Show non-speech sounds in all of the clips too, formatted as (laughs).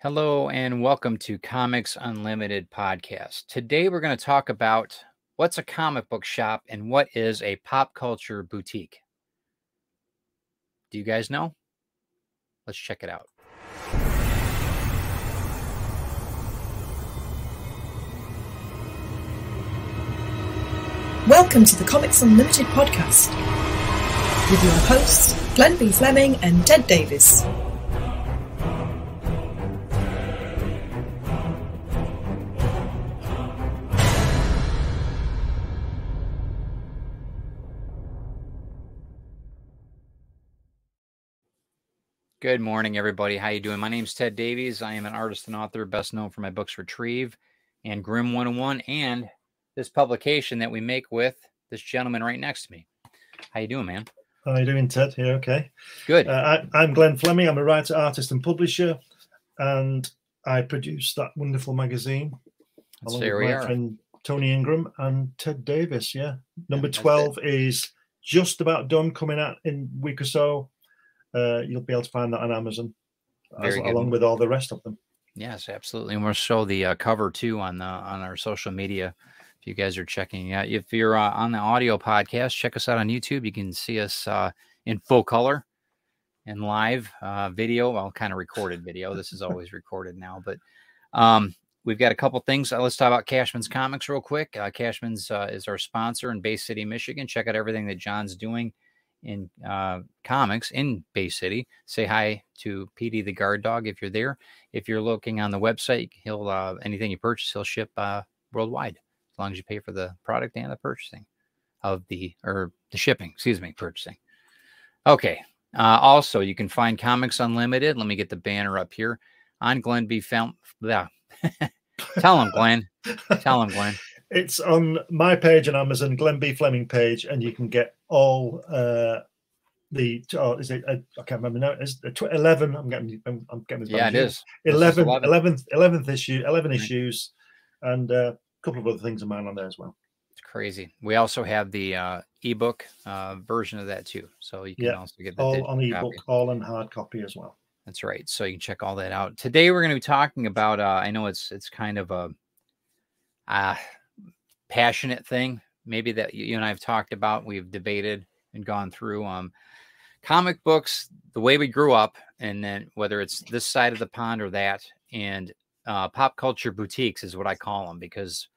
Hello and welcome to Comics Unlimited podcast. Today we're going to talk about what's a comic book shop and what is a pop culture boutique. Do you guys know? Let's check it out. Welcome to the Comics Unlimited podcast with your hosts, Glenn B. Fleming and Ted Davies. Good morning, everybody. How you doing? My name is Ted Davies. I am an artist and author, best known for my books Retrieve and Grim 101, and this publication that we make with this gentleman right next to me. How you doing, man? How you doing, Ted? Here, okay? Good. Uh, I, I'm Glenn Fleming. I'm a writer, artist, and publisher, and I produce that wonderful magazine Let's along there with we my are. friend Tony Ingram and Ted Davies. Yeah, number that's it. twelve is just about done, coming out in a week or so. Uh, you'll be able to find that on Amazon, as- along with all the rest of them. Yes, absolutely. And we'll show the uh, cover too on the on our social media. If you guys are checking out, if you're uh, on the audio podcast, check us out on YouTube. You can see us uh, in full color and live uh, video. Well, kind of recorded video. This is always recorded now, but um, we've got a couple things. Uh, let's talk about Cashman's Comics real quick. Uh, Cashman's uh, is our sponsor in Bay City, Michigan. Check out everything that John's doing in uh, comics in Bay City. Say hi to PD the guard dog if you're there. If you're looking on the website, he'll uh, anything you purchase, he'll ship uh, worldwide as long as you pay for the product and the purchasing of the or the shipping. Excuse me, purchasing. Okay. Uh, also, you can find Comics Unlimited. Let me get the banner up here on Glenn B. Film. Yeah. (laughs) Tell him, Glenn. Tell him, Glenn. It's on my page on Amazon, Glenn B. Fleming page, and you can get all uh, the. Oh, is it? Uh, I can't remember now. Is it tw- eleven? I'm getting. I'm, I'm getting. Yeah, it is. This is 11, 11. 11th, 11th issue, 11 Right. issues, and uh, a couple of other things of mine on there as well. It's crazy. We also have the uh, ebook uh, version of that too, so you can Yeah, also get the All on ebook, copy. all in hard copy as well. That's right. So you can check all that out. Today we're going to be talking about. Uh, I know it's it's kind of a uh, passionate thing, maybe that you and I have talked about. We've debated and gone through. Um, comic books, the way we grew up, and then whether it's this side of the pond or that, and uh, pop culture boutiques is what I call them because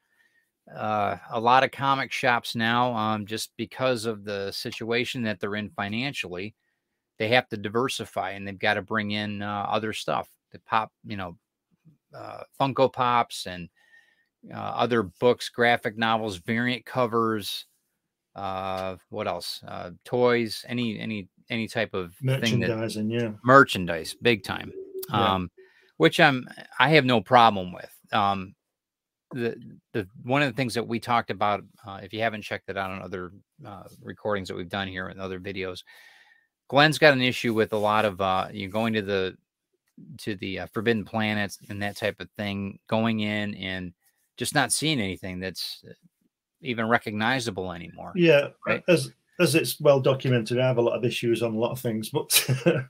uh, a lot of comic shops now, um, just because of the situation that they're in financially, they have to diversify and they've got to bring in uh, other stuff. The pop, you know, uh, Funko Pops and uh, other books, graphic novels, variant covers. Uh, what else? Uh, toys, any any any type of thing that yeah. merchandise big time Yeah. um which i'm i have no problem with um the the one of the things that we talked about uh, if you haven't checked it out on other uh, recordings that we've done here and other videos glenn's got an issue with a lot of uh you going to the to the uh, forbidden planets and that type of thing going in and just not seeing anything that's uh, even recognizable anymore Yeah, Right. as as it's well documented, I have a lot of issues on a lot of things, but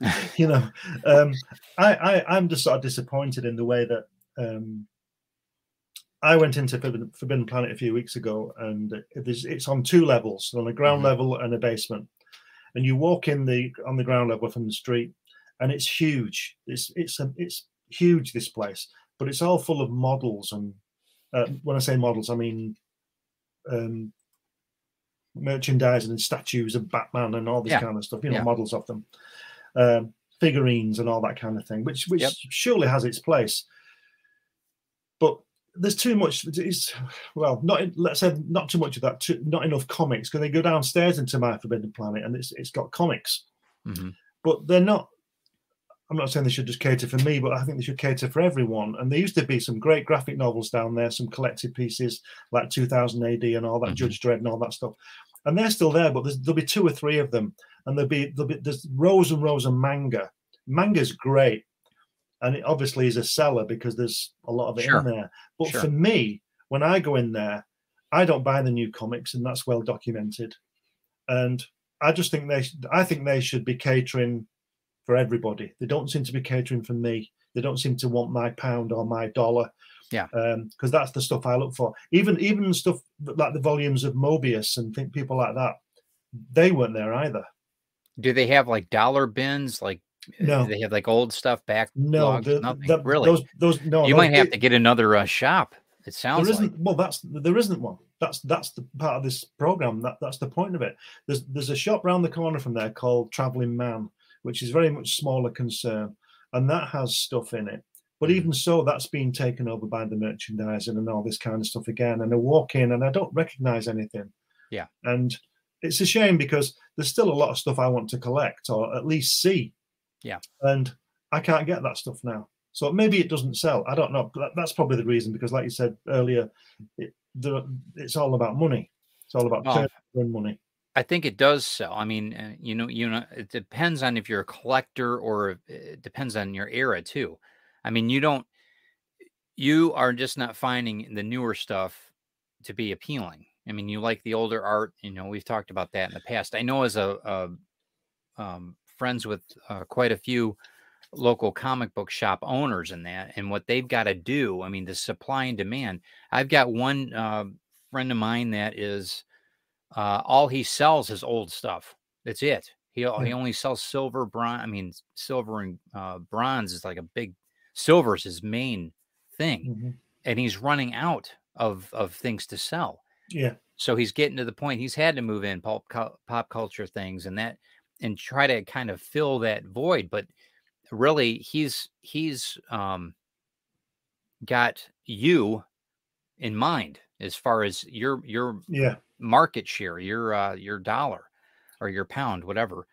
(laughs) (laughs) you know, um, I, I I'm just sort of disappointed in the way that um, I went into Forbidden, Forbidden Planet a few weeks ago, and it is, it's on two levels, on a ground Mhm. level and a basement. And you walk in the on the ground level from the street, and it's huge. It's it's a, it's huge this place, but it's all full of models. And uh, when I say models, I mean um, merchandising and statues of Batman and all this Yeah. kind of stuff. You know, Yeah. models of them, um, figurines and all that kind of thing, which which Yep. surely has its place. But there's too much. It's well, not let's say not too much of that. Too, not enough comics. Because they go downstairs into my Forbidden Planet and it's it's got comics, Mhm. but they're not. I'm not saying they should just cater for me, but I think they should cater for everyone. And there used to be some great graphic novels down there, some collected pieces like 2000 AD and all that, Mhm. Judge Dredd and all that stuff. And they're still there, but there'll be two or three of them, and there'll be there'll be there's rows and rows of manga. Manga's great, and it obviously is a seller because there's a lot of it Sure. in there. But Sure. for me, when I go in there, I don't buy the new comics, and that's well documented. And I just think they, I think they should be catering for everybody. They don't seem to be catering for me They don't seem to want my pound or my dollar. Yeah. Um because that's the stuff I look for. Even even stuff like the volumes of Mobius and think people like that, they weren't there either. Do they have like dollar bins? Like No. they have like old stuff back? No, the, nothing. the- really? Those, those no. you those- might have it- to get another uh, shop. It sounds there like. well that's there isn't one that's that's the part of this program that that's the point of it there's there's a shop round the corner from there called traveling man which is very much smaller concern and that has stuff in it but Mhm. even so that's been taken over by the merchandising and all this kind of stuff again and i walk in and i don't recognize anything Yeah. and it's a shame because there's still a lot of stuff i want to collect or at least see Yeah. and i can't get that stuff now so maybe it doesn't sell. I don't know. That's probably the reason because, like you said earlier, it, the, it's all about money. It's all about and money. I think it does sell. I mean, uh, you know, you know, it depends on if you're a collector or it depends on your era too. I mean, you don't, you are just not finding the newer stuff to be appealing. I mean, you like the older art. You know, we've talked about that in the past. I know as a, a um, friends with uh, quite a few local comic book shop owners and that, and what they've got to do. I mean, the supply and demand. I've got one uh, friend of mine that is uh, all he sells is old stuff. That's it. He he only sells silver, bronze. I mean, silver and uh, bronze is like a big. Silver is his main thing, Mhm. and he's running out of of things to sell. Yeah, So he's getting to the point he's had to move in pop pop culture things and that and try to kind of fill that void. But really, he's he's um, got you in mind as far as your your yeah, market share, your uh, your dollar or your pound, whatever.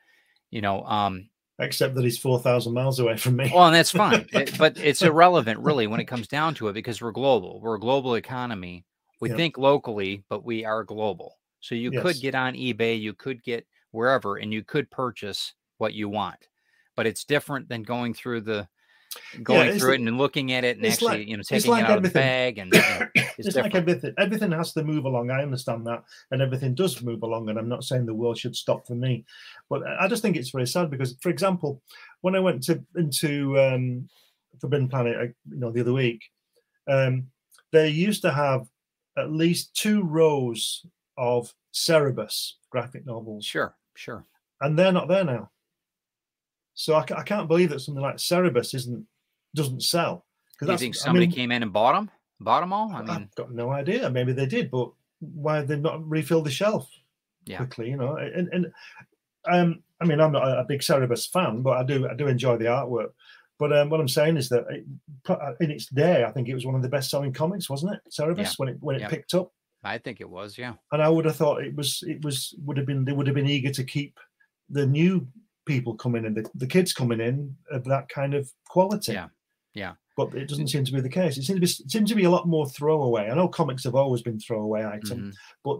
You know, um, except that he's four thousand miles away from me. well, and that's fine, (laughs) it- but it's irrelevant really when it comes down to it because we're global. We're a global economy. We Yeah. think locally, but we are global. So you Yes. could get on eBay, you could get wherever, and you could purchase what you want. But it's different than going through the going it's through it and looking at it and actually, like- you know, taking like it out of the bag and you know, (coughs) it's, it's like everything. Everything has to move along. I understand that, and everything does move along. And I'm not saying the world should stop for me, but I I just think it's very sad because, for example, when I went to into um, Forbidden Planet, uh, you know, the other week, um, they used to have at least two rows of Cerebus graphic novels, Sure, sure. and they're not there now. So I, I can't believe that something like Cerebus isn't doesn't sell. Do you think I somebody mean, came in and bought them? Bought them all? I I mean, have got no idea. Maybe they did, but why have they not refilled the shelf Yeah. quickly? You know, and and um, I mean, I'm not a, big Cerebus fan, but I do I do enjoy the artwork. But um, what I'm saying is that it, uh, in its day, I think it was one of the best-selling comics, wasn't it, Cerebus, Yeah. when it when it Yeah. picked up? I think it was, yeah. And I would have thought it was it was would have been they would have been eager to keep the new people coming in, the, the kids coming in of that kind of quality. Yeah. Yeah. But it doesn't seem to be the case. It seems to be it seems to be a lot more throwaway. I know comics have always been throwaway item, Mhm. but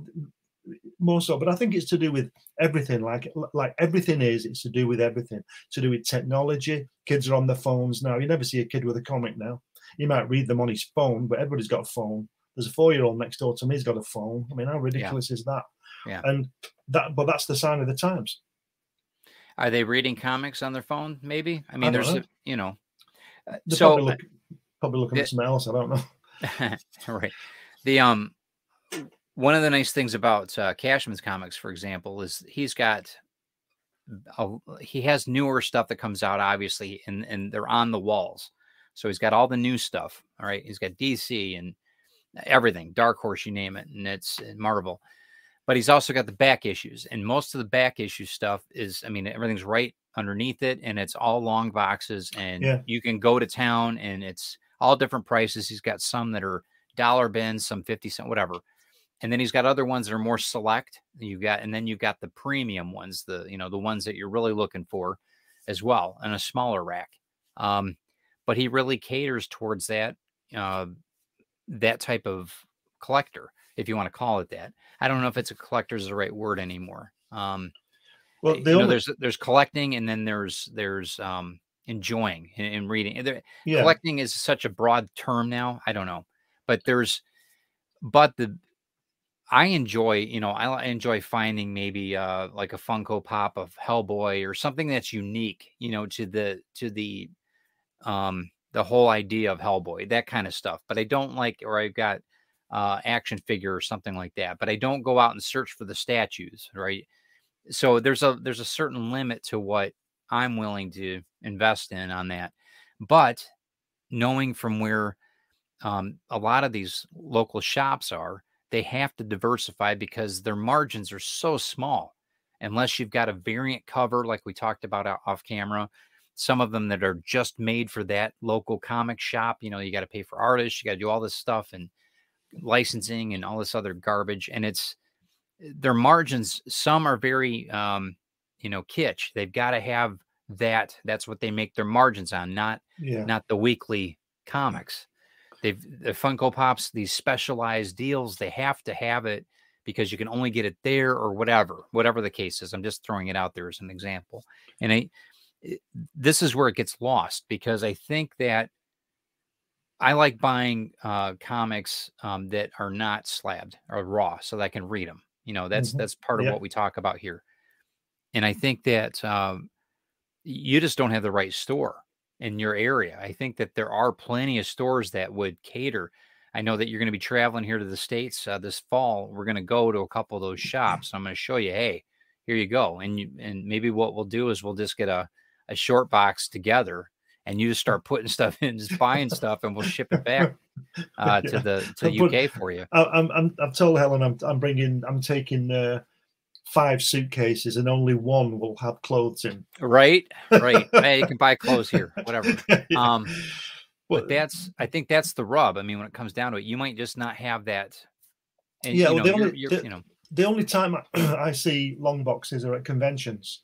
more so. But I think it's to do with everything. Like like everything is, it's to do with everything. To do with technology. Kids are on their phones now. You never see a kid with a comic now. You might read them on his phone, but everybody's got a phone. There's a four-year-old next door to me. He's got a phone. I mean, how ridiculous is that? Yeah. And that, but that's the sign of the times. Are they reading comics on their phone? Maybe. I mean, don't there's, know. a, you know, uh, They're so probably, look, probably looking yeah. at something else. I don't know. (laughs) right. The um, one of the nice things about uh, Cashman's comics, for example, is he's got, a, he has newer stuff that comes out, obviously, and and they're on the walls. So he's got all the new stuff. All right, he's got DC and everything, Dark Horse, you name it, and it's Marvel. But he's also got the back issues, and most of the back issue stuff is, I mean, everything's right underneath it, and it's all long boxes, and Yeah. you can go to town, and it's all different prices. He's got some that are dollar bins, some fifty cent, whatever, and then he's got other ones that are more select. You've got, and then you've got the premium ones, the you know the ones that you're really looking for, as well, in a smaller rack. Um, but he really caters towards that uh, that type of collector, if you want to call it that. I don't know if it's a collector is the right word anymore. Um, Well, you the know, there's there's collecting, and then there's there's um, enjoying and, and reading. There- yeah, Collecting is such a broad term now. I don't know, but there's, but the, I enjoy, you know, I enjoy finding maybe uh like a Funko Pop of Hellboy or something that's unique, you know, to the to the, um, the whole idea of Hellboy, that kind of stuff. But I don't like, or I've got uh, action figure or something like that. But I don't go out and search for the statues, right? So there's a there's a certain limit to what I'm willing to invest in on that. But knowing from where um, a lot of these local shops are, they have to diversify because their margins are so small. Unless you've got a variant cover, like we talked about off camera, some of them that are just made for that local comic shop. You know, you got to pay for artists, you got to do all this stuff and licensing and all this other garbage. And it's their margins, some are very, um, you know, kitsch. They've got to have that. That's what they make their margins on, not Yeah. not the weekly comics. They've the Funko Pops, these specialized deals, they have to have it because you can only get it there or whatever, whatever the case is. I'm just throwing it out there as an example. And I it- this is where it gets lost because I think that I like buying uh, comics um, that are not slabbed or raw so that I can read them. You know, that's Mhm. that's part of Yeah. what we talk about here. And I think that um, you just don't have the right store in your area. I think that there are plenty of stores that would cater. I know that you're going to be traveling here to the states uh, this fall. We're going to go to a couple of those shops. I'm going to show you, hey, here you go. And you and maybe what we'll do is we'll just get a a short box together, and you just start putting stuff in, just buying stuff, and we'll ship it back uh, to Yeah. the to But- UK for you. I, I'm, I'm, I've told Helen I'm, I'm bringing, I'm taking uh, five suitcases and only one will have clothes in. Right, right. (laughs) hey, you can buy clothes here, whatever. (laughs) Yeah. Um, Well, but that's I think that's the rub. I mean, when it comes down to it, you might just not have that. And, Yeah, you well, know, the you're, only- you're, the- you know, the only time I, (clears throat) I see long boxes are at conventions.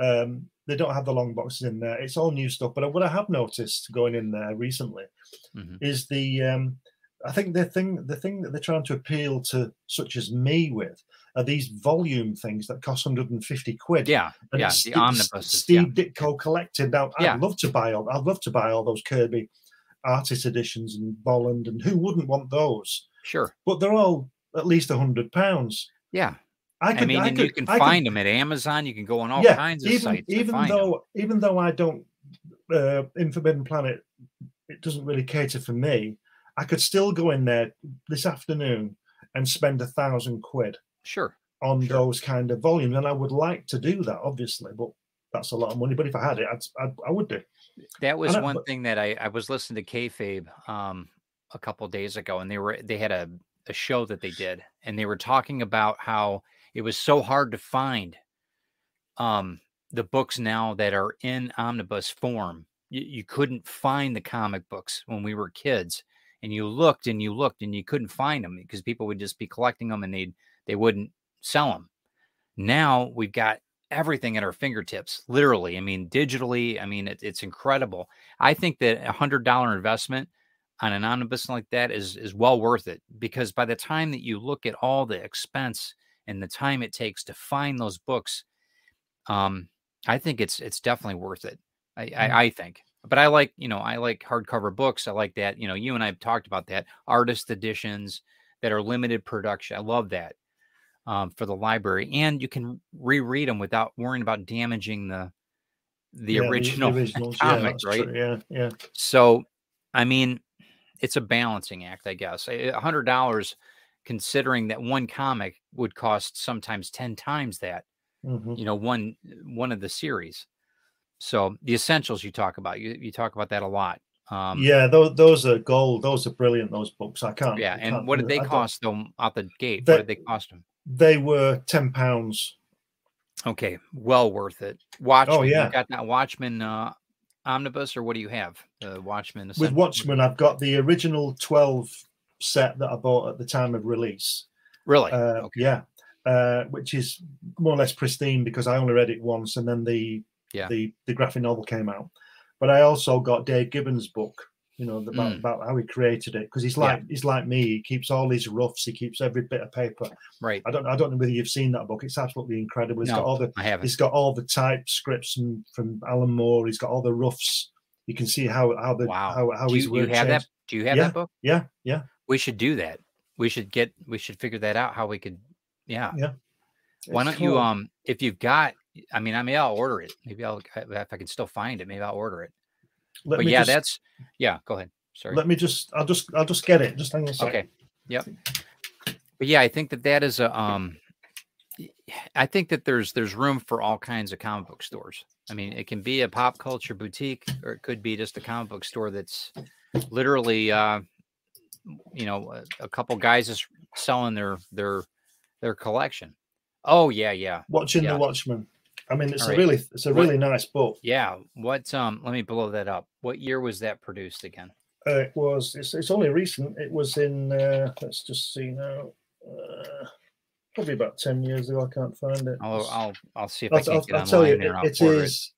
Um, they don't have the long boxes in there. It's all new stuff. But what I have noticed going in there recently Mhm. is the um, I think the thing the thing that they're trying to appeal to such as me with are these volume things that cost 150 quid. yeah, And yeah, it's the omnibuses. Steve yeah. Ditko collected. Now Yeah. I'd love to buy all. I'd love to buy all those Kirby artist editions and Bolland, and who wouldn't want those? Sure. But they're all at least a hundred pounds. Yeah. I I, could, mean, and could, you can I could- find them at Amazon. You can go on all yeah, kinds of even, sites. to Even though, even though I don't, uh, in Forbidden Planet, it doesn't really cater for me. I could still go in there this afternoon and spend a thousand quid Sure. on Sure. those kind of volumes, and I would like to do that, obviously, but that's a lot of money. But if I had it, I'd, I'd I would do. That was one but- thing that I, I was listening to Kayfabe um, a couple days ago, and they were they had a, a show that they did, and they were talking about how it was so hard to find um, the books now that are in omnibus form. You, you couldn't find the comic books when we were kids, and you looked and you looked and you couldn't find them because people would just be collecting them and they they wouldn't sell them. Now we've got everything at our fingertips, literally. I mean, digitally. I mean, it, it's incredible. I think that a hundred dollar investment on an omnibus like that is is well worth it because by the time that you look at all the expense and the time it takes to find those books, um, I think it's it's definitely worth it. I, Mm. I, I think. But I like, you know, I like hardcover books. I like that. You know, you and I have talked about that. Artist editions that are limited production. I love that um, for the library, and you can reread them without worrying about damaging the the Yeah, original (laughs) yeah, comic, that's right? true, Yeah, yeah. So, I mean, it's a balancing act, I guess. A hundred dollars, considering that one comic would cost sometimes ten times that. mhm. You know, one one of the series. So the essentials you talk about, you you talk about that a lot. Um, yeah, those, those are gold. Those are brilliant. Those books. I can't. yeah. I And can't- what did they don't- cost them out the gate? They- what did they cost them? They were ten pounds. Okay, well worth it. Watchmen. Oh, yeah. You got that Watchmen uh, omnibus, or what do you have? The Watchmen. With? Watchmen, I've got the original twelve set that I bought at the time of release. Really? Uh, okay. Yeah, uh, which is more or less pristine because I only read it once, and then the Yeah. the the graphic novel came out. But I also got Dave Gibbons' book, you know, about, Mm. about how he created it because he's Yeah. like he's like me. He keeps all his roughs. He keeps every bit of paper. Right. I don't I don't know whether you've seen that book. It's absolutely incredible. It's No. got all the I haven't. He's got all the typescripts from, from Alan Moore. He's got all the roughs. You can see how how the Wow. how, how do you, you work have that? Do you have Yeah. that book? Yeah, yeah. We should do that. We should get. We should figure that out. How we could. Yeah. Yeah. Why don't you? Um, if you've got, I mean, I mean, I'll order it. Maybe I'll if I can still find it. Maybe I'll order it. Let but me yeah, just, that's yeah. Go ahead. Sorry. Let me just. I'll just. I'll just get it. Just hang on a second. Okay. Yep. But yeah, I think that that is a um. I think that there's there's room for all kinds of comic book stores. I mean, it can be a pop culture boutique, or it could be just a comic book store that's literally, uh, you know, a, a couple guys just selling their their their collection. Oh yeah, yeah, Watching Yeah. the Watchmen. I mean, it's All a right. really, it's a What- really nice book. yeah. What um? Let me blow that up. What year was that produced again? Uh, it was. It's, it's only recent. It was in. Uh, let's just see now. Uh, probably about ten years ago. I can't find it. I'll I'll I'll see if I I'll, can I'll, get I'll tell you, here. and I'll it, it is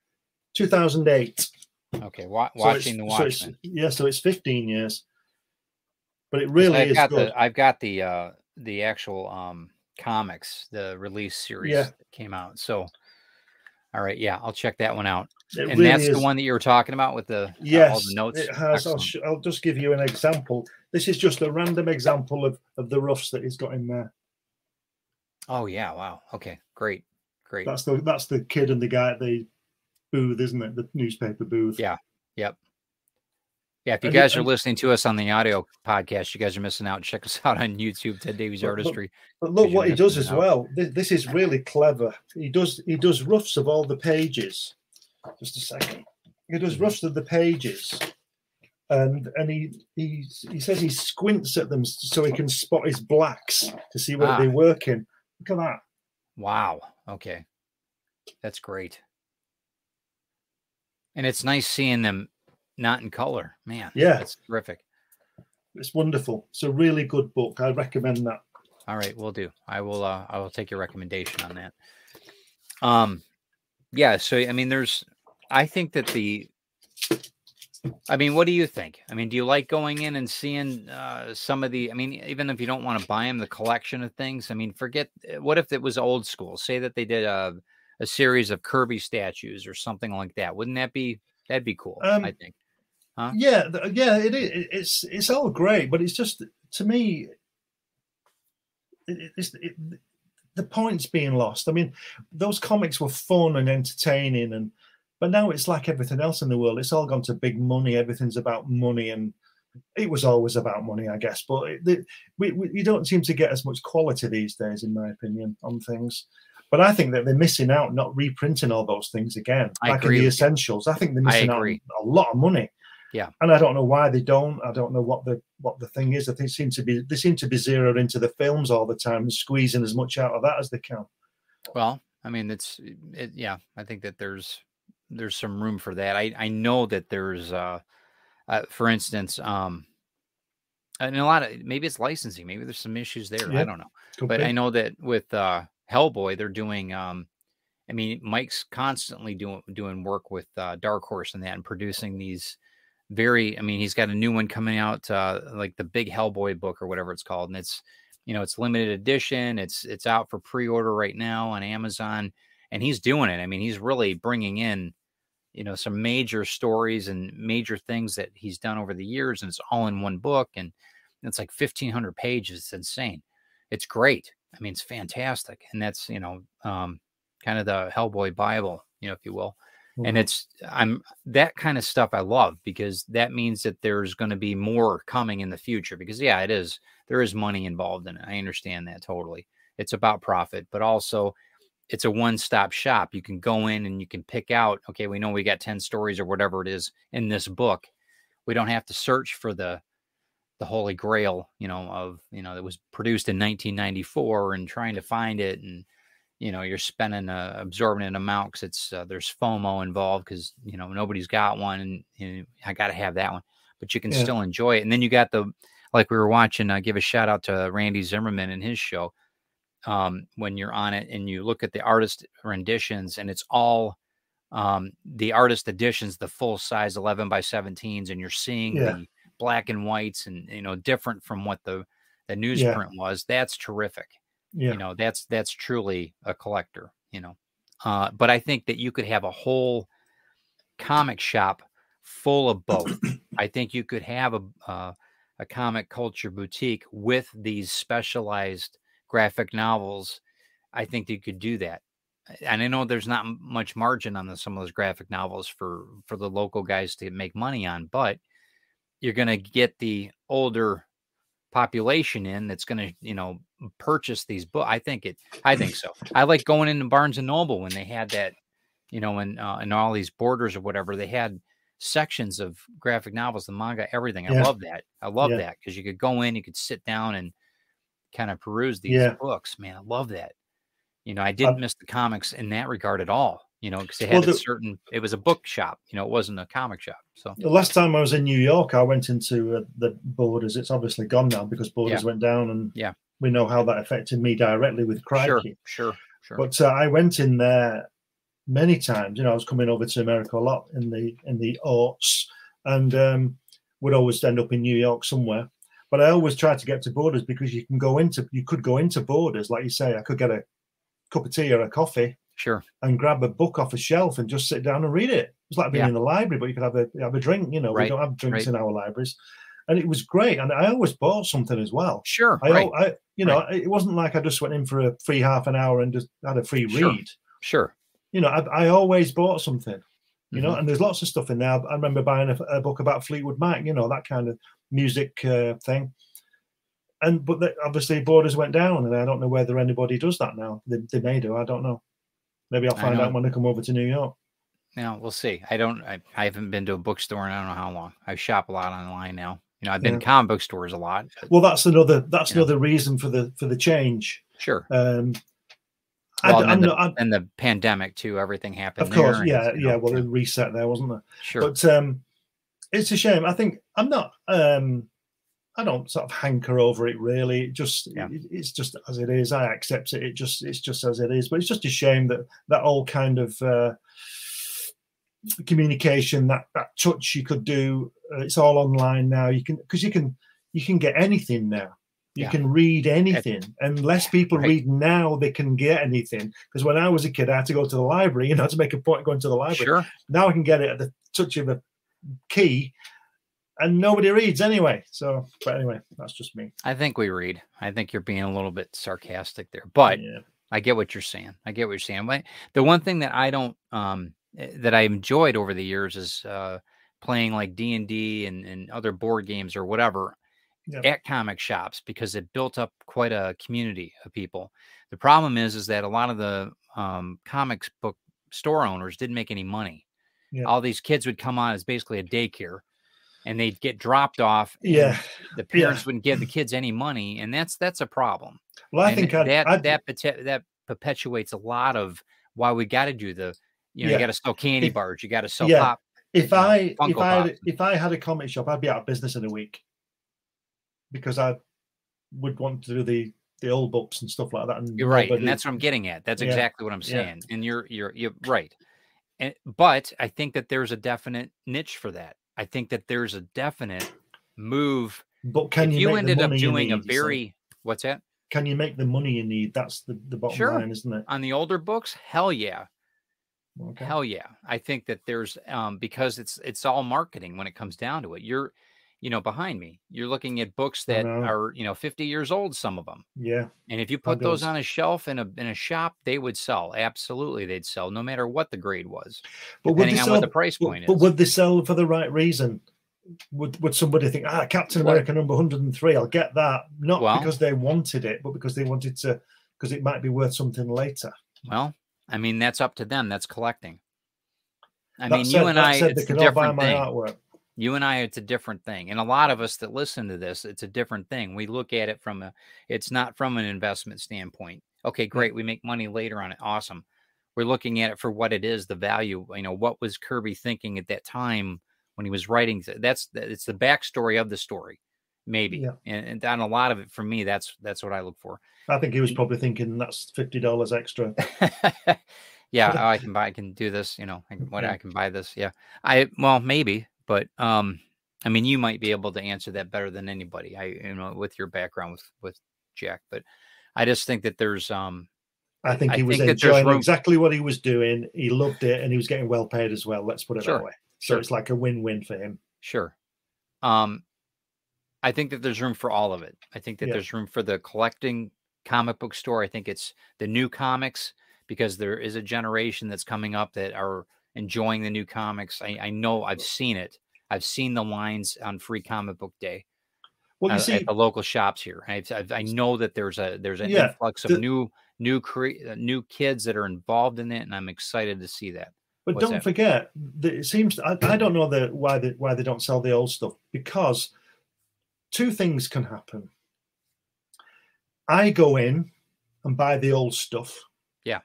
2008. Okay, wa- So watching the so it's- Watchmen. yeah, so it's 15 years. But it really I've is got good. the I've got the uh the actual um comics, the release series Yeah. that came out. So all right, yeah, I'll check that one out. It and really that's is. the one that you were talking about with the uh, Yes, all the notes. it has. I'll, sh- I'll just give you an example. This is just a random example of, of the roughs that he's got in there. oh yeah, wow. Okay, great. Great. That's the that's the kid and the guy at the booth, isn't it? The newspaper booth. Yeah. Yeah, if you guys are listening to us on the audio podcast, you guys are missing out. Check us (laughs) out on YouTube, Ted Davies But- but- Artistry. But look what he does as out. well. This, this is really clever. He does he does roughs of all the pages. Just a second. He does roughs of the pages, and and he he he says he squints at them so he can spot his blacks to see where Ah. they're working. Look at that. Wow. Okay. That's great. And it's nice seeing them not in color. Man. Yeah. it's terrific. It's wonderful. It's a really good book. I recommend that. All right, we'll do. I will uh I will take your recommendation on that. Um yeah, so I mean there's I think that the I mean, what do you think? I mean, do you like going in and seeing uh, some of the? I mean, even if you don't want to buy them, the collection of things. I mean, forget. uh, What if it was old school? Say that they did a a series of Kirby statues or something like that. Wouldn't that be that'd be cool? Um, I think. Yeah, yeah, it is. It's it's all great, but it's just to me, it, it- it's it, the point's being lost. I mean, those comics were fun and entertaining, and but now it's like everything else in the world. It's all gone to big money. Everything's about money, and it was always about money, I guess. But it, the, we, we you don't seem to get as much quality these days, in my opinion, on things. But I think that they're missing out not reprinting all those things again, I like agree in the essentials. I think they're missing out a lot of money. Yeah. and I don't know why they don't. I don't know what the what the thing is. I think it seem to be they seem to be zeroed into the films all the time and squeezing as much out of that as they can. Well, I mean, it's it, yeah. I think that there's there's some room for that. I I know that there's uh, uh for instance, um, and a lot of maybe it's licensing. Maybe there's some issues there. Yeah, I don't know. Could but be. I know that with uh Hellboy, they're doing um I mean Mike's constantly doing doing work with uh Dark Horse and that and producing these very I mean he's got a new one coming out uh like the big Hellboy book or whatever it's called and it's you know it's limited edition it's it's out for pre-order right now on Amazon and he's doing it. I mean he's really bringing in you know some major stories and major things that he's done over the years and it's all in one book and it's like 1500 pages it's insane. It's great. I mean, it's fantastic, and that's you know, um, kind of the Hellboy Bible, you know, if you will. And Mhm. it's I'm that kind of stuff I love because that means that there's going to be more coming in the future. Because yeah, it is there is money involved in it. I understand that totally. It's about profit, but also it's a one-stop shop. You can go in and you can pick out. Okay, we know we got ten stories or whatever it is in this book. We don't have to search for the the holy grail you know of you know that was produced in 1994 and trying to find it and you know you're spending a absorbent amount because it's uh, there's fomo involved because you know nobody's got one and you know, i gotta have that one but you can Yeah. still enjoy it and then you got the like we were watching uh, give a shout out to randy zimmerman and his show um, when you're on it and you look at the artist renditions and it's all um, the artist editions the full size 11 by 17s and you're seeing Yeah. the black and whites and you know different from what the the Yeah. newsprint was that's terrific yeah, you know that's that's truly a collector you know uh but i think that you could have a whole comic shop full of both. (clears throat) I think you could have a uh, a comic culture boutique with these specialized graphic novels. I think you could do that and I know there's not much margin on the, some of those graphic novels for for the local guys to make money on, but you're going to get the older population in that's going to you know purchase these books. I think it. I think so. I like going into Barnes and Noble when they had that, you know, in uh, in all these borders or whatever they had sections of graphic novels, the manga, everything. I Yeah. love that. I love Yeah. that because you could go in, you could sit down and kind of peruse these Yeah. books. Man, I love that. You know, I didn't Um, miss the comics in that regard at all. You know, because they Well, had a certain. It was a book shop. You know, it wasn't a comic shop. So The last time I was in New York, I went into uh, the Borders. It's obviously gone now because Borders went down, and Yeah. We know how that affected me directly with sure, Crikey. sure, sure. But uh, I went in there many times. You know, I was coming over to America a lot in the in the aughts, and um, would always end up in New York somewhere. But I always tried to get to Borders because you can go into you could go into Borders, like you say. I could get a cup of tea or a coffee sure. and grab a book off a shelf and just sit down and read it. It's like being Yeah. in the library, but you could have a have a drink. You know, Right, we don't have drinks right. in our libraries, and it was great. And I always bought something as well. Sure. I, right. I you know, it wasn't like I just went in for a free half an hour and just had a free Sure. read. Sure. You know, I, I always bought something. You know, Mhm. and there's lots of stuff in there. I remember buying a, a book about Fleetwood Mac. You know, that kind of music uh, thing. And but the, obviously, Borders went down, and I don't know whether anybody does that now. They, they may do. I don't know. Maybe I'll find out when I come over to New York. Now we'll see. I don't. I, I haven't been to a bookstore in I don't know how long. I shop a lot online now. You know, I've been Yeah. to comic book stores a lot. but Well, that's another that's know. another reason for the for the change. Sure. Um, Well, and I'm not, And the pandemic too. Everything happened. of course, yeah, yeah. know, Well, a reset there, wasn't there? sure. But um, it's a shame. I think I'm not. Um, I don't sort of hanker over it really. It just Yeah. it- it's just as it is. I accept it. It just it's just as it is. But it's just a shame that that all kind of uh, communication, that that touch you could do. Uh, it's all online now. You can because you can you can get anything now. You Yeah. can read anything, and less people Right. read now. They can get anything because when I was a kid, I had to go to the library. (laughs) You know, to make a point of going to the library Sure. now I can get it at the touch of a key, and nobody reads anyway. So, but anyway, that's just me. I think we read. I think you're being a little bit sarcastic there, but yeah, I get what you're saying. I get what you're saying. But the one thing that I don't um that I enjoyed over the years is uh playing like D and D and other board games or whatever Yeah. at comic shops because it built up quite a community of people. The problem is is that a lot of the um comics book store owners didn't make any money. Yeah. All these kids would come on as basically a daycare and they'd get dropped off. yeah. The (laughs) Yeah. parents wouldn't give the kids any money, and that's that's a problem. Well, I And think I'd, that I'd, that that perpetuates a lot of why we got to do the you know Yeah. you got to sell candy If- bars, you got to sell yeah. pop. if you know, I if I Pops. if I had a comic shop, I'd be out of business in a week because I would want to do the the old books and stuff like that. And You're right, and that's what I'm getting at. That's Yeah. exactly what I'm saying. And you're you're you're right. And but I think that there's a definite niche for that. I think that there's a definite move. But can if you, you, ended up doing a need, see? very what's that Can you make the money you need? That's the the bottom Sure. line, isn't it? on the older books? Hell yeah. Okay. Hell yeah. I think that there's um because it's it's all marketing when it comes down to it. You're you know behind me. You're looking at books that are, you know, 50 years old some of them. Yeah. And if you put those on a shelf in a in a shop, they would sell. Absolutely they'd sell no matter what the grade was. But would depending they on sell, what the price point but is. would they sell for the right reason? Would would somebody think, ah, Captain America number 103, I'll get that, not Well- because they wanted it, but because they wanted to, because it might be worth something later. Well, I mean that's up to them. That's collecting. I That mean, said- you and I, it's a can all buy different thing. artwork. you and I, it's a different thing. And a lot of us that listen to this, it's a different thing. We look at it from a, it's not from an investment standpoint. Okay, mm. great. We make money later on it. Awesome. We're looking at it for what it is, the value. You know, what was Kirby thinking at that time when he was writing? th- That's the- it's the backstory of the story, maybe. Yeah. And, and on a lot of it, for me, that's that's what I look for. I think he was probably thinking that's fifty dollars extra. (laughs) yeah, (laughs) oh, I can buy, I can do this. You know, I can, what Yeah. I can buy this. Yeah, I well maybe, but um, I mean, you might be able to answer that better than anybody. I you know with your background with with Jack, but I just think that there's um I think I he was think enjoying exactly what he was doing. He loved it, and he was getting well paid as well. Let's put it Sure, that way. So sure. it's like a win-win for him. sure, um, I think that there's room for all of it. I think that Yeah. there's room for the collecting comic book store. I think it's the new comics because there is a generation that's coming up that are enjoying the new comics. I, I know I've seen it. I've seen the lines on Free Comic Book Day. Well, you uh, see, at the local shops here. I, I, I know that there's a there's an Yeah, influx of the- new new cre- uh, new kids that are involved in it, and I'm excited to see that. But What's don't that? forget, that it seems I, I don't know the, why they why they don't sell the old stuff because two things can happen. I go in and buy the old stuff. Yeah.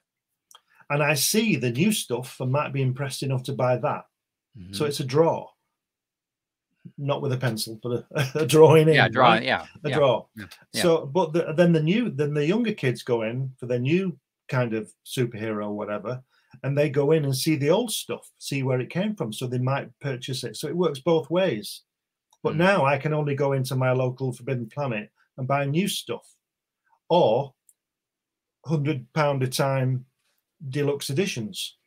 And I see the new stuff and might be impressed enough to buy that. So Mhm. it's a draw. Not with a pencil, but a, (laughs) a drawing in. yeah, draw right? yeah, a yeah. draw. yeah. So, but the, then the new, then the younger kids go in for their new kind of superhero or whatever, and they go in and see the old stuff, see where it came from, so they might purchase it. So it works both ways. But Mm. now I can only go into my local Forbidden Planet and buy new stuff, or hundred pound a time deluxe editions,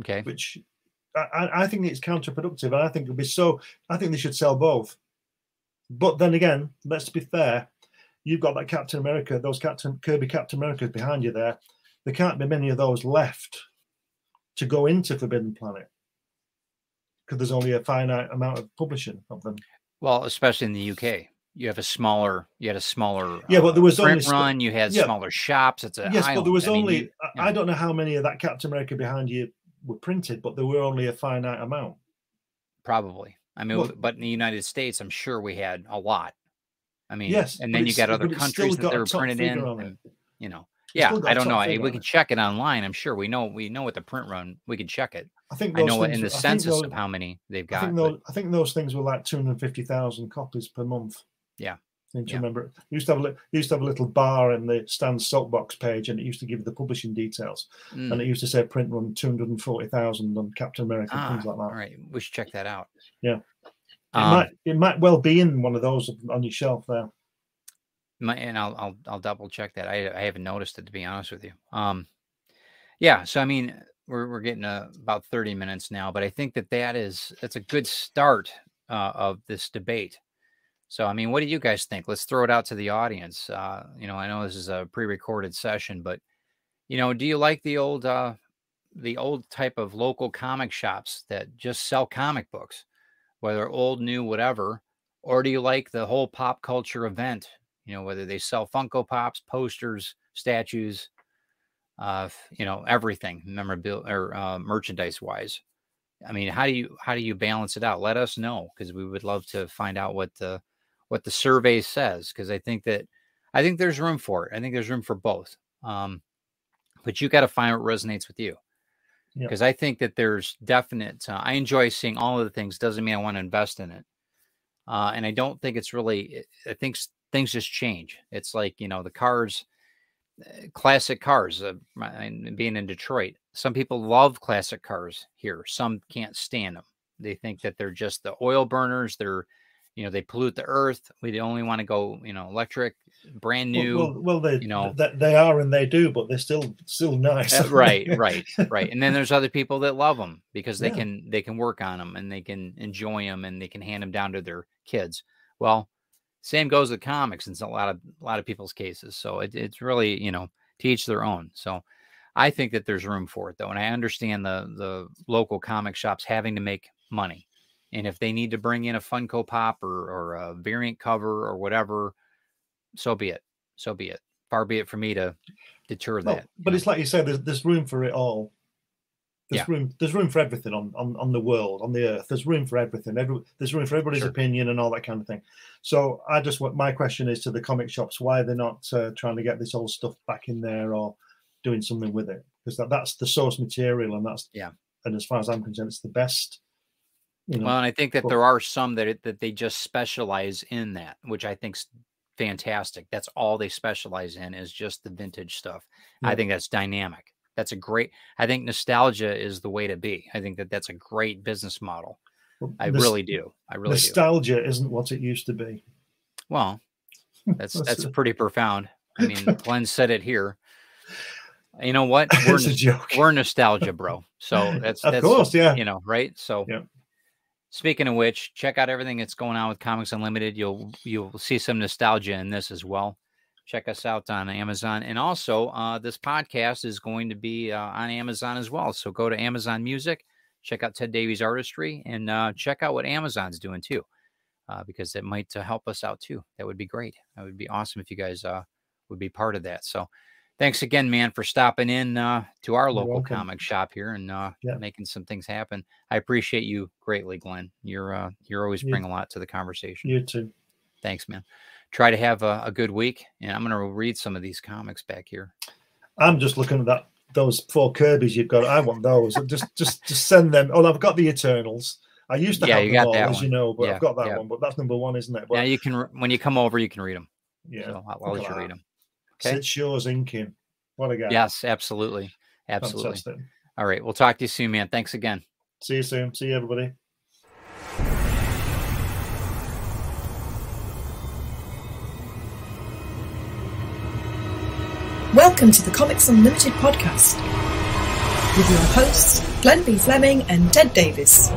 Okay. which I, I- think it's counterproductive. And I think it would be so. I think they should sell both. But then again, let's be fair. You've got that Captain America, those Captain Kirby Captain Americas behind you there. There can't be many of those left to go into Forbidden Planet because there's only a finite amount of publishing of them. Well, especially in the UK, you have a smaller, you had a smaller Yeah, but there was uh, print only run. You had yeah. smaller shops. It's a yes, but there was I mean, only. you- I- don't know how many of that Captain America behind you were printed, but there were only a finite amount. probably. I mean, Well- but in the United States, I'm sure we had a lot. I mean, Yes, and then you got other but it's still countries that they were printed in. figure on it. and, you know, yeah, I don't know. I, we can check it online. I'm sure we know we know what the print run. We can check it. I think I know things- in the I census those- of how many they've I got. think but- those, I think those things were like two hundred fifty thousand copies per month. Yeah. I to Yeah. remember. You used to have a used to have a little bar in the Stan's soapbox page, and it used to give the publishing details, Mm, and it used to say print run two hundred and forty thousand on Captain America, ah, things like that. all right, we should check that out. Yeah. It Um, might it might well be in one of those on your shelf there. My, and I'll I'll I'll double check that. I I haven't noticed it to be honest with you. Um, yeah. So I mean, we're we're getting uh, about thirty minutes now, but I think that that is that's a good start uh, of this debate. So I mean, what do you guys think? Let's throw it out to the audience. Uh, you know, I know this is a pre-recorded session, but you know, do you like the old uh, the old type of local comic shops that just sell comic books, whether old, new, whatever, or do you like the whole pop culture event? You know, whether they sell Funko Pops, posters, statues, uh, you know, everything, memorabilia or uh, merchandise wise. I mean, how do you how do you balance it out? Let us know because we would love to find out what the what the survey says because I think that I think there's room for it. I think there's room for both. Um, but you got to find what resonates with you because I think that there's definite. Uh, I enjoy seeing all of the things. Doesn't mean I want to invest in it, uh, and I don't think it's really. I think things just change. It's like you know the cars, uh, classic cars. Uh, being in Detroit, some people love classic cars here. Some can't stand them. They think that they're just the oil burners. They're, you know, they pollute the earth. We only want to go, you know, electric, brand new. Well, well, they you know. th- they are and they do, but they're still still nice. Uh, right (laughs) right right and then there's other people that love them because they Yeah. can they can work on them and they can enjoy them and they can hand them down to their kids well same goes with comics in a lot of a lot of people's cases so it, it's really you know to each their own so i think that there's room for it though and i understand the the local comic shops having to make money and if they need to bring in a funko pop or or a variant cover or whatever so be it so be it far be it for me to deter that but know? it's like you said, there's there's room for it all. There's Yeah. room there's room for everything on, on on the world, on the earth. There's room for everything. Every, there's room for everybody's Sure. opinion and all that kind of thing. So I just want my question is to the comic shops why they're not uh, trying to get this old stuff back in there or doing something with it because that, that's the source material and that's Yeah. And as far as I'm concerned, it's the best. You know, Well, and I think that Well- there are some that it, that they just specialize in that, which I think's fantastic. That's all they specialize in is just the vintage stuff. I think that's dynamic. That's a great. I think nostalgia is the way to be. I think that that's a great business model. I Nos- really do. I really do. nostalgia isn't what it used to be. Well, (laughs) that's That's that's pretty profound. I mean, (laughs) Glenn said it here. You know what? (laughs) We're it's a joke. we're nostalgia, bro. So that's Of that's course, yeah. you know, right? So Yeah. speaking of which, check out everything that's going on with Comics Unlimited. You'll you'll see some nostalgia in this as well. Check us out on Amazon. And also, uh, this podcast is going to be uh, on Amazon as well. So go to Amazon Music, check out Ted Davies Artistry, and uh, check out what Amazon's doing too, uh, because it might uh, help us out too. That would be great. That would be awesome if you guys uh, would be part of that. So thanks again, man, for stopping in to our local comic shop here and yeah. making some things happen. I appreciate you greatly, Glenn. You're you're always bring a lot to the conversation. You too. Thanks, man try to have a, a good week. And I'm going to read some of these comics back here. I'm just looking at that those four Kirby's you've got. I want those. just just just send them. Oh, I've got the Eternals. I used to yeah, have you them all, as one. you know, but yeah, I've got that yeah. one. But that's number one, isn't it? But, yeah, you can when you come over, you can read them. Yeah, so I'll, let you read them. Okay. Syd Shores inking. What a guy. Yes, absolutely, absolutely. Fantastic. All right, we'll talk to you soon, man. Thanks again. See you soon. See you, everybody. Welcome to the Comics Unlimited podcast with your hosts, Glenn B. Fleming and Ted Davies.